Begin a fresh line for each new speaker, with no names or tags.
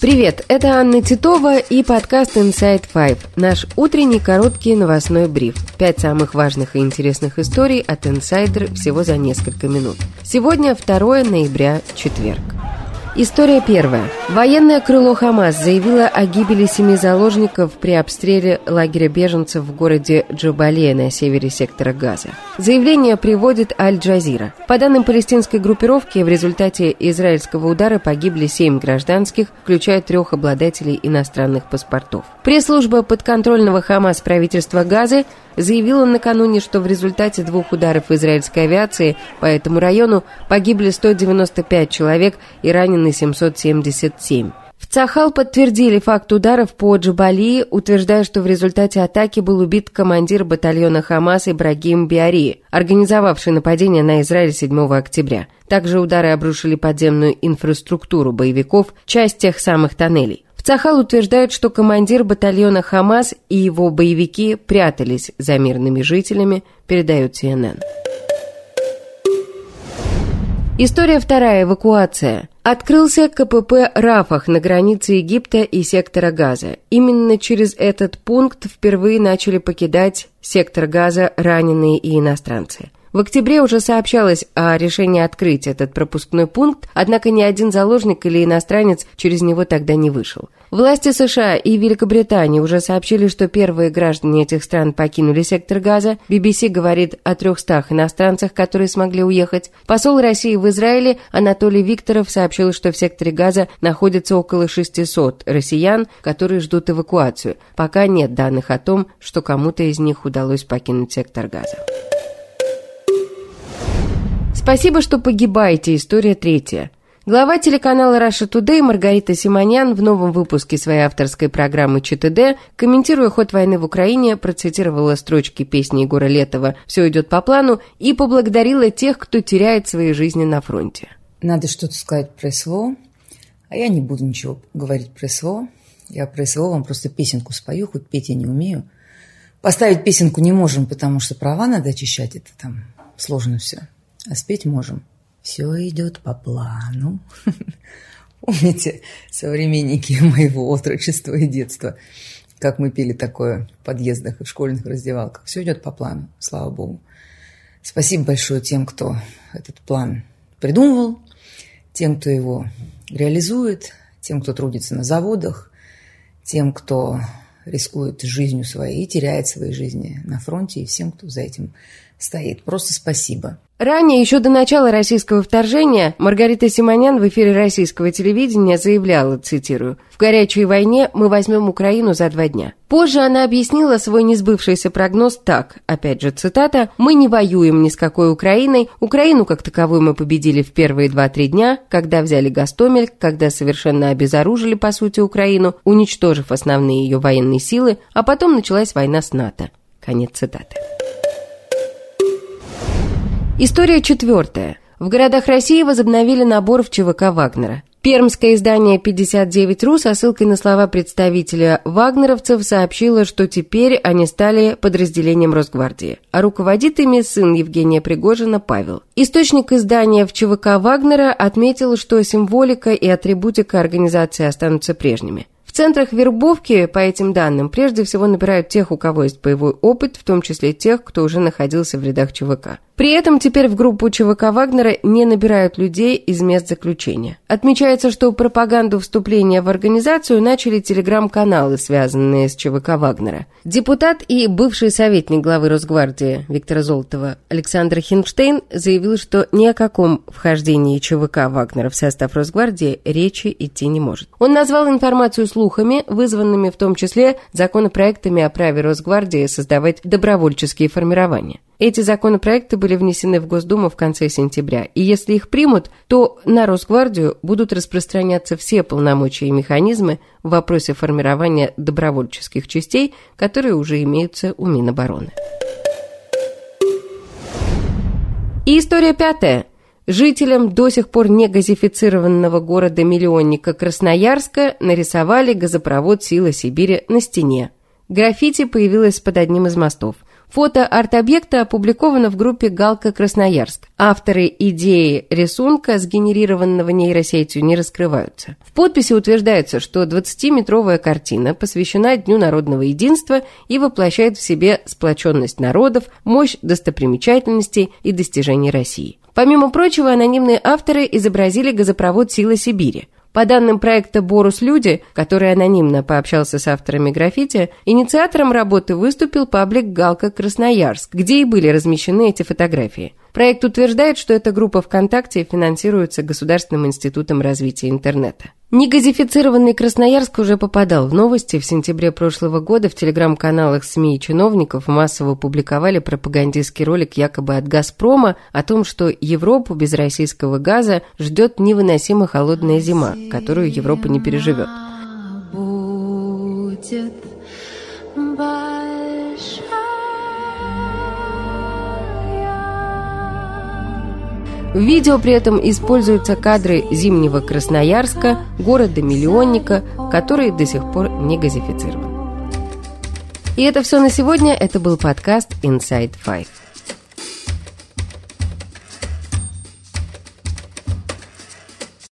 Привет, это Анна Титова и подкаст Inside Five, наш утренний короткий новостной бриф. Пять самых важных и интересных историй от инсайдер всего за несколько минут. Сегодня 2 ноября, четверг. История первая. Военное крыло Хамас заявило о гибели семи заложников при обстреле лагеря беженцев в городе Джабалия на севере сектора Газа. Заявление приводит Аль-Джазира. По данным палестинской группировки, в результате израильского удара погибли семь гражданских, включая трех обладателей иностранных паспортов. Пресс-служба подконтрольного Хамас правительства Газы заявила накануне, что в результате двух ударов израильской авиации по этому району погибли 195 человек и ранены 777. В Цахал подтвердили факт ударов по Джабалии, утверждая, что в результате атаки был убит командир батальона Хамас Ибрагим Биари, организовавший нападение на Израиль 7 октября. Также удары обрушили подземную инфраструктуру боевиков, часть тех самых тоннелей. Цахал утверждает, что командир батальона «Хамас» и его боевики прятались за мирными жителями, передает CNN. История вторая. Эвакуация. Открылся КПП «Рафах» на границе Египта и сектора Газа. Именно через этот пункт впервые начали покидать сектор Газа раненые и иностранцы. В октябре уже сообщалось о решении открыть этот пропускной пункт, однако ни один заложник или иностранец через него тогда не вышел. Власти США и Великобритании уже сообщили, что первые граждане этих стран покинули сектор газа. BBC говорит о 300 иностранцах, которые смогли уехать. Посол России в Израиле Анатолий Викторов сообщил, что в секторе газа находится около 600 россиян, которые ждут эвакуацию. Пока нет данных о том, что кому-то из них удалось покинуть сектор газа. Спасибо, что погибаете. История третья. Глава телеканала Russia Today Маргарита Симонян в новом выпуске своей авторской программы ЧТД, комментируя ход войны в Украине, процитировала строчки песни Егора Летова «Все идет по плану» и поблагодарила тех, кто теряет свои жизни на фронте.
Надо что-то сказать про СВО, а я не буду ничего говорить про СВО. Я про СВО вам просто песенку спою, хоть петь я не умею. Поставить песенку не можем, потому что права надо очищать, это там сложно все а спеть можем. Все идет по плану. Помните, современники моего отрочества и детства, как мы пели такое в подъездах и в школьных раздевалках. Все идет по плану, слава богу. Спасибо большое тем, кто этот план придумывал, тем, кто его реализует, тем, кто трудится на заводах, тем, кто рискует жизнью своей и теряет свои жизни на фронте, и всем, кто за этим стоит. Просто спасибо.
Ранее, еще до начала российского вторжения, Маргарита Симонян в эфире российского телевидения заявляла, цитирую, «В горячей войне мы возьмем Украину за два дня». Позже она объяснила свой несбывшийся прогноз так, опять же цитата, «Мы не воюем ни с какой Украиной, Украину как таковую мы победили в первые два-три дня, когда взяли Гастомель, когда совершенно обезоружили, по сути, Украину, уничтожив основные ее военные силы, а потом началась война с НАТО». Конец цитаты. История четвертая. В городах России возобновили набор в ЧВК Вагнера. Пермское издание «59.ру» со ссылкой на слова представителя вагнеровцев сообщило, что теперь они стали подразделением Росгвардии, а руководит ими сын Евгения Пригожина Павел. Источник издания в ЧВК Вагнера отметил, что символика и атрибутика организации останутся прежними центрах вербовки, по этим данным, прежде всего набирают тех, у кого есть боевой опыт, в том числе тех, кто уже находился в рядах ЧВК. При этом теперь в группу ЧВК Вагнера не набирают людей из мест заключения. Отмечается, что пропаганду вступления в организацию начали телеграм-каналы, связанные с ЧВК Вагнера. Депутат и бывший советник главы Росгвардии Виктора Золотова Александр Хинштейн заявил, что ни о каком вхождении ЧВК Вагнера в состав Росгвардии речи идти не может. Он назвал информацию слух слухами, вызванными в том числе законопроектами о праве Росгвардии создавать добровольческие формирования. Эти законопроекты были внесены в Госдуму в конце сентября, и если их примут, то на Росгвардию будут распространяться все полномочия и механизмы в вопросе формирования добровольческих частей, которые уже имеются у Минобороны. И история пятая – Жителям до сих пор не газифицированного города-миллионника Красноярска нарисовали газопровод «Сила Сибири» на стене. Граффити появилось под одним из мостов. Фото арт-объекта опубликовано в группе «Галка Красноярск». Авторы идеи рисунка, сгенерированного нейросетью, не раскрываются. В подписи утверждается, что 20-метровая картина посвящена Дню народного единства и воплощает в себе сплоченность народов, мощь достопримечательностей и достижений России. Помимо прочего, анонимные авторы изобразили газопровод «Сила Сибири», по данным проекта «Борус Люди», который анонимно пообщался с авторами граффити, инициатором работы выступил паблик «Галка Красноярск», где и были размещены эти фотографии. Проект утверждает, что эта группа ВКонтакте финансируется Государственным институтом развития интернета. Негазифицированный Красноярск уже попадал в новости. В сентябре прошлого года в телеграм-каналах СМИ и чиновников массово публиковали пропагандистский ролик якобы от «Газпрома» о том, что Европу без российского газа ждет невыносимо холодная зима, которую Европа не переживет. В видео при этом используются кадры зимнего Красноярска, города-миллионника, который до сих пор не газифицирован. И это все на сегодня. Это был подкаст Inside Five.